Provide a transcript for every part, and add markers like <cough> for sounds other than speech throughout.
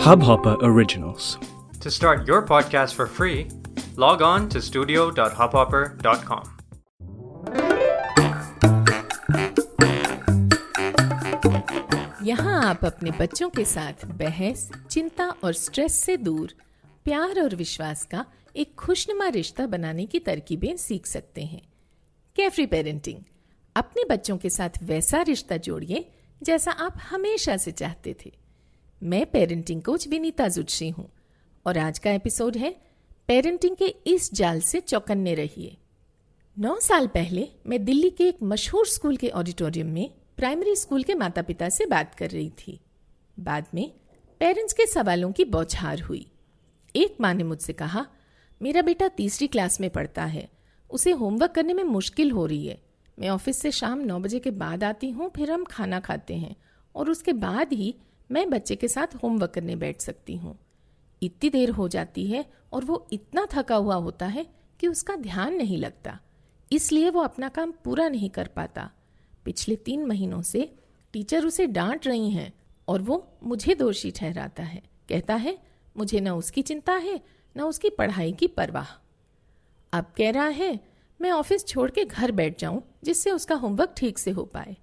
Hubhopper Originals. To start your podcast for free, log on to studio.hubhopper.com. यहाँ आप अपने बच्चों के साथ बहस चिंता और स्ट्रेस से दूर प्यार और विश्वास का एक खुशनुमा रिश्ता बनाने की तरकीबें सीख सकते हैं कैफ्री पेरेंटिंग अपने बच्चों के साथ वैसा रिश्ता जोड़िए जैसा आप हमेशा से चाहते थे मैं पेरेंटिंग कोच विनीता जुटशी हूँ। और आज का एपिसोड है पेरेंटिंग के इस जाल से चौकन्ने रहिए। नौ साल पहले मैं दिल्ली के एक मशहूर स्कूल के ऑडिटोरियम में प्राइमरी स्कूल के माता पिता से बात कर रही थी। बाद में पेरेंट्स के सवालों की बौछार हुई। एक माँ ने मुझसे कहा, मेरा बेटा तीसरी क्लास में पढ़ता है। उसे होमवर्क करने में मुश्किल हो रही है। मैं ऑफ़िस से शाम नौ बजे के बाद आती हूँ, फिर हम खाना खाते हैं। और उसके बाद ही मैं बच्चे के साथ होमवर्क करने बैठ सकती हूँ। इतनी देर हो जाती है और वो इतना थका हुआ होता है कि उसका ध्यान नहीं लगता। इसलिए वो अपना काम पूरा नहीं कर पाता। पिछले तीन महीनों से टीचर उसे डांट रही हैं और वो मुझे दोषी ठहराता है। कहता है, मुझे न उसकी चिंता है, न उसकी पढ़ाई की परवाह। अब कह रहा है, मैं ऑफ़िस छोड़ के घर बैठ जाऊँ जिससे उसका होमवर्क ठीक से हो पाए।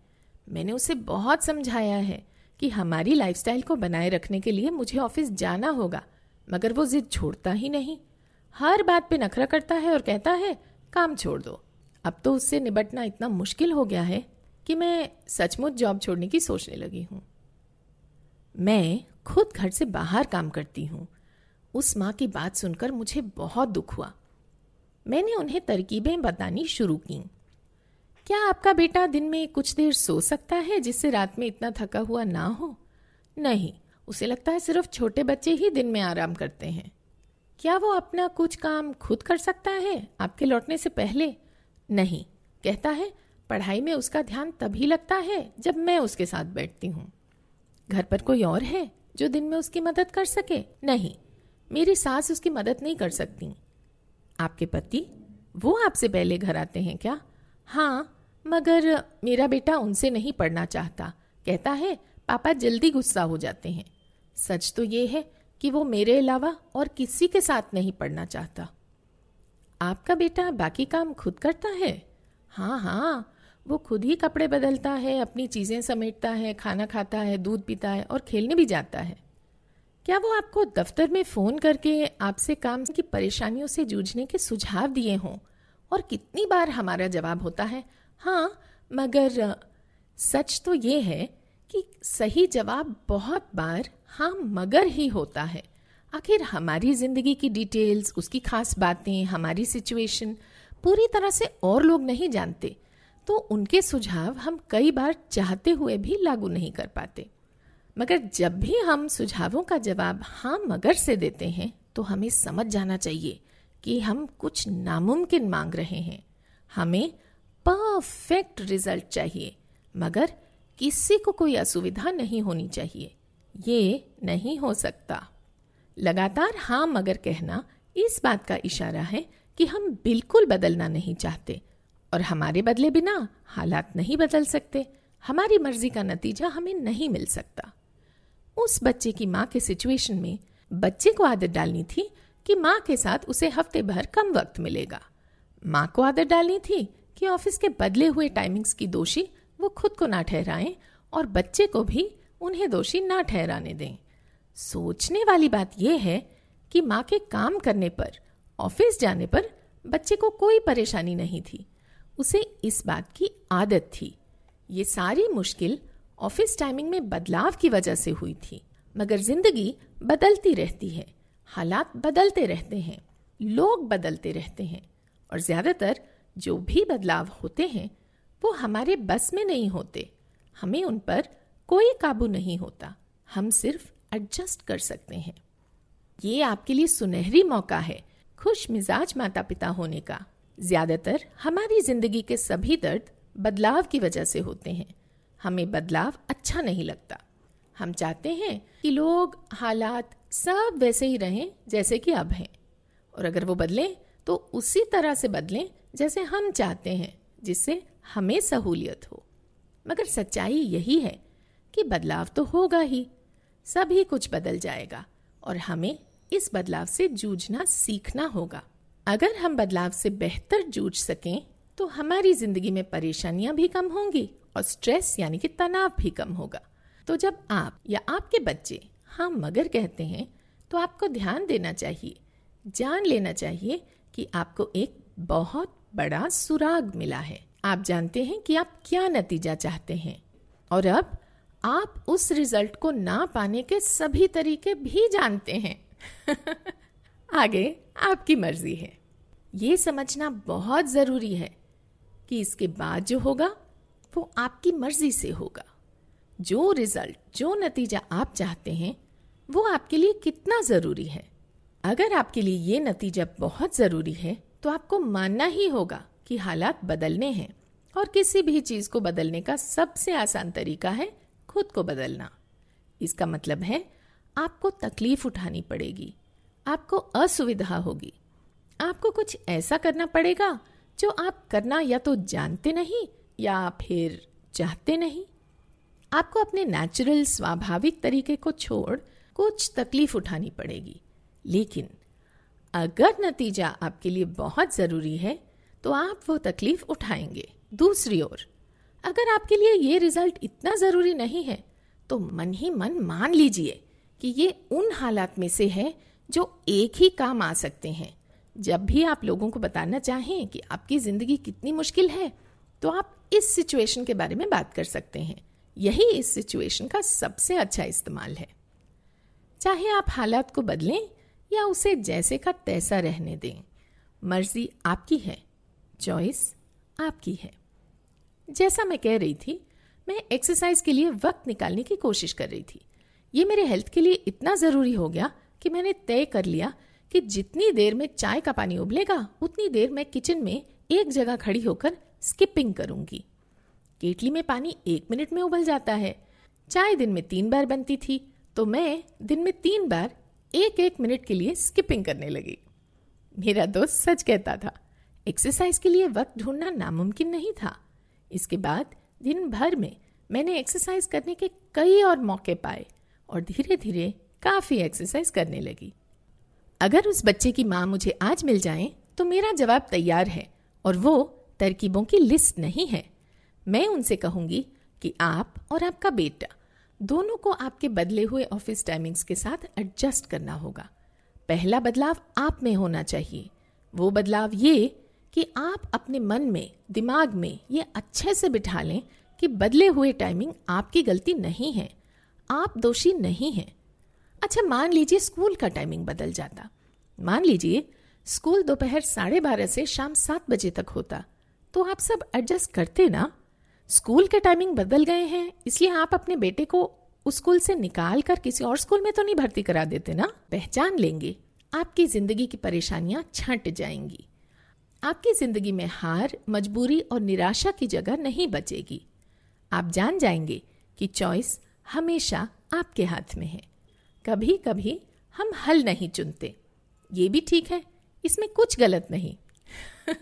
मैंने उसे बहुत समझाया है कि हमारी लाइफस्टाइल को बनाए रखने के लिए मुझे ऑफ़िस जाना होगा, मगर वो जिद छोड़ता ही नहीं। हर बात पे नखरा करता है और कहता है, काम छोड़ दो। अब तो उससे निबटना इतना मुश्किल हो गया है कि मैं सचमुच जॉब छोड़ने की सोचने लगी हूँ। मैं खुद घर से बाहर काम करती हूँ। उस माँ की बात सुनकर मुझे बहुत दुख हुआ। मैंने उन्हें तरकीबें बतानी शुरू की। क्या आपका बेटा दिन में कुछ देर सो सकता है जिससे रात में इतना थका हुआ ना हो? नहीं, उसे लगता है सिर्फ़ छोटे बच्चे ही दिन में आराम करते हैं। क्या वो अपना कुछ काम खुद कर सकता है आपके लौटने से पहले? नहीं, कहता है, पढ़ाई में उसका ध्यान तभी लगता है जब मैं उसके साथ बैठती हूँ। घर पर कोई और है जो दिन में उसकी मदद कर सके? नहीं, मेरी सास उसकी मदद नहीं कर सकती। आपके पति, वो आपसे पहले घर आते हैं क्या? हाँ मगर मेरा बेटा उनसे नहीं पढ़ना चाहता। कहता है, पापा जल्दी गुस्सा हो जाते हैं। सच तो ये है कि वो मेरे अलावा और किसी के साथ नहीं पढ़ना चाहता। आपका बेटा बाकी काम खुद करता है? हाँ हाँ। वो खुद ही कपड़े बदलता है, अपनी चीज़ें समेटता है, खाना खाता है, दूध पीता है और खेलने भी जाता है। क्या वो आपको दफ्तर में फ़ोन करके आपसे काम की परेशानियों से जूझने के सुझाव दिए हों? और कितनी बार हमारा जवाब होता है हाँ मगर, सच तो ये है कि सही जवाब बहुत बार हाँ मगर ही होता है। आखिर हमारी ज़िंदगी की डिटेल्स, उसकी खास बातें, हमारी सिचुएशन, पूरी तरह से और लोग नहीं जानते तो उनके सुझाव हम कई बार चाहते हुए भी लागू नहीं कर पाते। मगर जब भी हम सुझावों का जवाब हाँ मगर से देते हैं तो हमें समझ जाना चाहिए कि हम कुछ नामुमकिन मांग रहे हैं। हमें परफेक्ट रिज़ल्ट चाहिए, मगर किसी को कोई असुविधा नहीं होनी चाहिए। ये नहीं हो सकता। लगातार हाँ मगर कहना इस बात का इशारा है कि हम बिल्कुल बदलना नहीं चाहते और हमारे बदले बिना हालात नहीं बदल सकते। हमारी मर्ज़ी का नतीजा हमें नहीं मिल सकता। उस बच्चे की माँ के सिचुएशन में बच्चे को आदत डालनी थी कि माँ के साथ उसे हफ़्ते भर कम वक्त मिलेगा। माँ को आदत डालनी थी कि ऑफ़िस के बदले हुए टाइमिंग्स की दोषी वो खुद को ना ठहराएँ और बच्चे को भी उन्हें दोषी ना ठहराने दें। सोचने वाली बात यह है कि माँ के काम करने पर, ऑफ़िस जाने पर बच्चे को कोई परेशानी नहीं थी। उसे इस बात की आदत थी। ये सारी मुश्किल ऑफ़िस टाइमिंग में बदलाव की वजह से हुई थी, मगर ज़िंदगी बदलती रहती है, हालात बदलते रहते हैं, लोग बदलते रहते हैं और ज़्यादातर जो भी बदलाव होते हैं, वो हमारे बस में नहीं होते। हमें उन पर कोई काबू नहीं होता। हम सिर्फ़ एडजस्ट कर सकते हैं। ये आपके लिए सुनहरी मौका है, खुश मिजाज माता पिता होने का। ज़्यादातर हमारी ज़िंदगी के सभी दर्द बदलाव की वजह से होते हैं। हमें बदलाव अच्छा नहीं लगता। हम चाहते हैं कि लोग, हालात सब वैसे ही रहें जैसे कि अब हैं। और अगर वो बदलें तो उसी तरह से बदलें जैसे हम चाहते हैं, जिससे हमें सहूलियत हो। मगर सच्चाई यही है कि बदलाव तो होगा ही। सभी कुछ बदल जाएगा और हमें इस बदलाव से जूझना, सीखना होगा। अगर हम बदलाव से बेहतर जूझ सकें तो हमारी ज़िंदगी में परेशानियाँ भी कम होंगी और स्ट्रेस यानी कि तनाव भी कम होगा। तो जब आप या आपके बच्चे हाँ मगर कहते हैं तो आपको ध्यान देना चाहिए, जान लेना चाहिए कि आपको एक बहुत बड़ा सुराग मिला है। आप जानते हैं कि आप क्या नतीजा चाहते हैं। और अब आप उस रिज़ल्ट को ना पाने के सभी तरीके भी जानते हैं। <laughs> आगे आपकी मर्ज़ी है। ये समझना बहुत ज़रूरी है कि इसके बाद जो होगा, वो आपकी मर्ज़ी से होगा। जो रिज़ल्ट, जो नतीजा आप चाहते हैं, वो आपके लिए कितना ज़रूरी है। अगर आपके लिए ये नतीजा बहुत ज़रूरी है तो आपको मानना ही होगा कि हालात बदलने हैं और किसी भी चीज़ को बदलने का सबसे आसान तरीका है खुद को बदलना। इसका मतलब है, आपको तकलीफ़ उठानी पड़ेगी, आपको असुविधा होगी। आपको कुछ ऐसा करना पड़ेगा जो आप करना या तो जानते नहीं या फिर चाहते नहीं। आपको अपने नेचुरल स्वाभाविक तरीके को छोड़ कुछ तकलीफ़ उठानी पड़ेगी। लेकिन अगर नतीजा आपके लिए बहुत ज़रूरी है तो आप वो तकलीफ़ उठाएँगे। दूसरी ओर, अगर आपके लिए ये रिज़ल्ट इतना ज़रूरी नहीं है तो मन ही मन मान लीजिए कि ये उन हालात में से है जो एक ही काम आ सकते हैं। जब भी आप लोगों को बताना चाहें कि आपकी ज़िंदगी कितनी मुश्किल है तो आप इस सिचुएशन के बारे में बात कर सकते हैं। यही इस सिचुएशन का सबसे अच्छा इस्तेमाल है। चाहे आप हालात को बदलें या उसे जैसे का तैसा रहने दें। मर्ज़ी आपकी है चॉइस आपकी है। जैसा मैं कह रही थी, मैं एक्सरसाइज के लिए वक्त निकालने की कोशिश कर रही थी। ये मेरे हेल्थ के लिए इतना ज़रूरी हो गया कि मैंने तय कर लिया कि जितनी देर में चाय का पानी उबलेगा, उतनी देर मैं किचन में एक जगह खड़ी होकर स्किपिंग करूँगी। केटली में पानी एक मिनट में उबल जाता है। चाय दिन में तीन बार बनती थी तो मैं दिन में तीन बार एक एक मिनट के लिए स्किपिंग करने लगी। मेरा दोस्त सच कहता था एक्सरसाइज के लिए वक्त ढूंढना नामुमकिन नहीं था। इसके बाद दिन भर में मैंने एक्सरसाइज करने के कई और मौके पाए और धीरे धीरे काफ़ी एक्सरसाइज करने लगी। अगर उस बच्चे की माँ मुझे आज मिल जाए तो मेरा जवाब तैयार है और वो तरकीबों की लिस्ट नहीं है। मैं उनसे कहूँगी कि आप और आपका बेटा दोनों को आपके बदले हुए ऑफ़िस टाइमिंग्स के साथ एडजस्ट करना होगा। पहला बदलाव आप में होना चाहिए। वो बदलाव ये कि आप अपने मन में, दिमाग में ये अच्छे से बिठा लें कि बदले हुए टाइमिंग आपकी गलती नहीं है। आप दोषी नहीं हैं। अच्छा मान लीजिए स्कूल का टाइमिंग बदल जाता। मान लीजिए स्कूल दोपहर साढ़े बारह से शाम सात बजे तक होता। तो आप सब एडजस्ट करते ना? स्कूल के टाइमिंग बदल गए हैं, इसलिए आप अपने बेटे को उस स्कूल से निकाल कर किसी और स्कूल में तो नहीं भर्ती करा देते ना? पहचान लेंगे। आपकी ज़िंदगी की परेशानियाँ छंट जाएँगी। आपकी ज़िंदगी में हार, मजबूरी और निराशा की जगह नहीं बचेगी। आप जान जाएँगे कि चॉइस हमेशा आपके हाथ में है। कभी कभी हम हल नहीं चुनते। ये भी ठीक है, इसमें कुछ गलत नहीं। <laughs>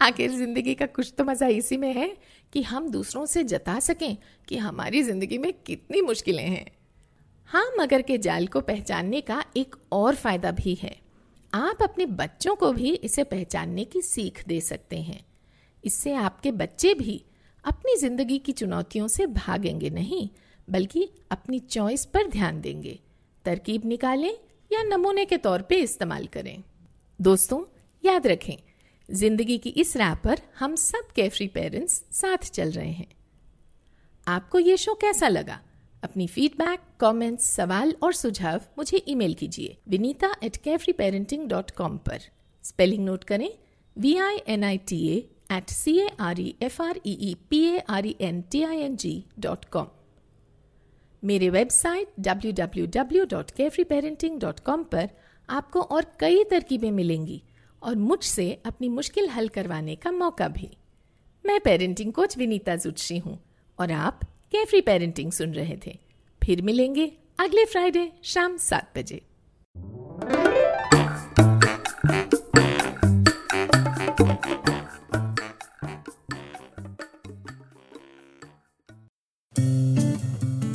आखिर ज़िंदगी का कुछ तो मज़ा इसी में है कि हम दूसरों से जता सकें कि हमारी ज़िंदगी में कितनी मुश्किलें हैं। हाँ मगर के जाल को पहचानने का एक और फ़ायदा भी है। आप अपने बच्चों को भी इसे पहचानने की सीख दे सकते हैं। इससे आपके बच्चे भी अपनी ज़िंदगी की चुनौतियों से भागेंगे नहीं, बल्कि अपनी चॉइस पर ध्यान देंगे। तरकीब निकालें या नमूने के तौर पे इस्तेमाल करें। दोस्तों, याद रखें ज़िंदगी की इस राह पर हम सब कैफरी पेरेंट्स साथ चल रहे हैं। आपको ये शो कैसा लगा? अपनी फीडबैक कमेंट्स, सवाल और सुझाव मुझे ईमेल कीजिए Vinita at carefree parenting dot com पर। स्पेलिंग नोट करें V I N I T at C A R E F R E P A R E N T I N G dot com मेरे website W W W dot carefree parenting dot com पर आपको और कई तरकीबें मिलेंगी। और मुझसे अपनी मुश्किल हल करवाने का मौका भी। मैं पेरेंटिंग कोच विनीता जुटशी हूँ और आप कैफरी पेरेंटिंग सुन रहे थे। फिर मिलेंगे अगले फ्राइडे शाम सात बजे।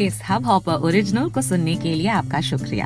इस हब हॉपर ओरिजिनल को सुनने के लिए आपका शुक्रिया।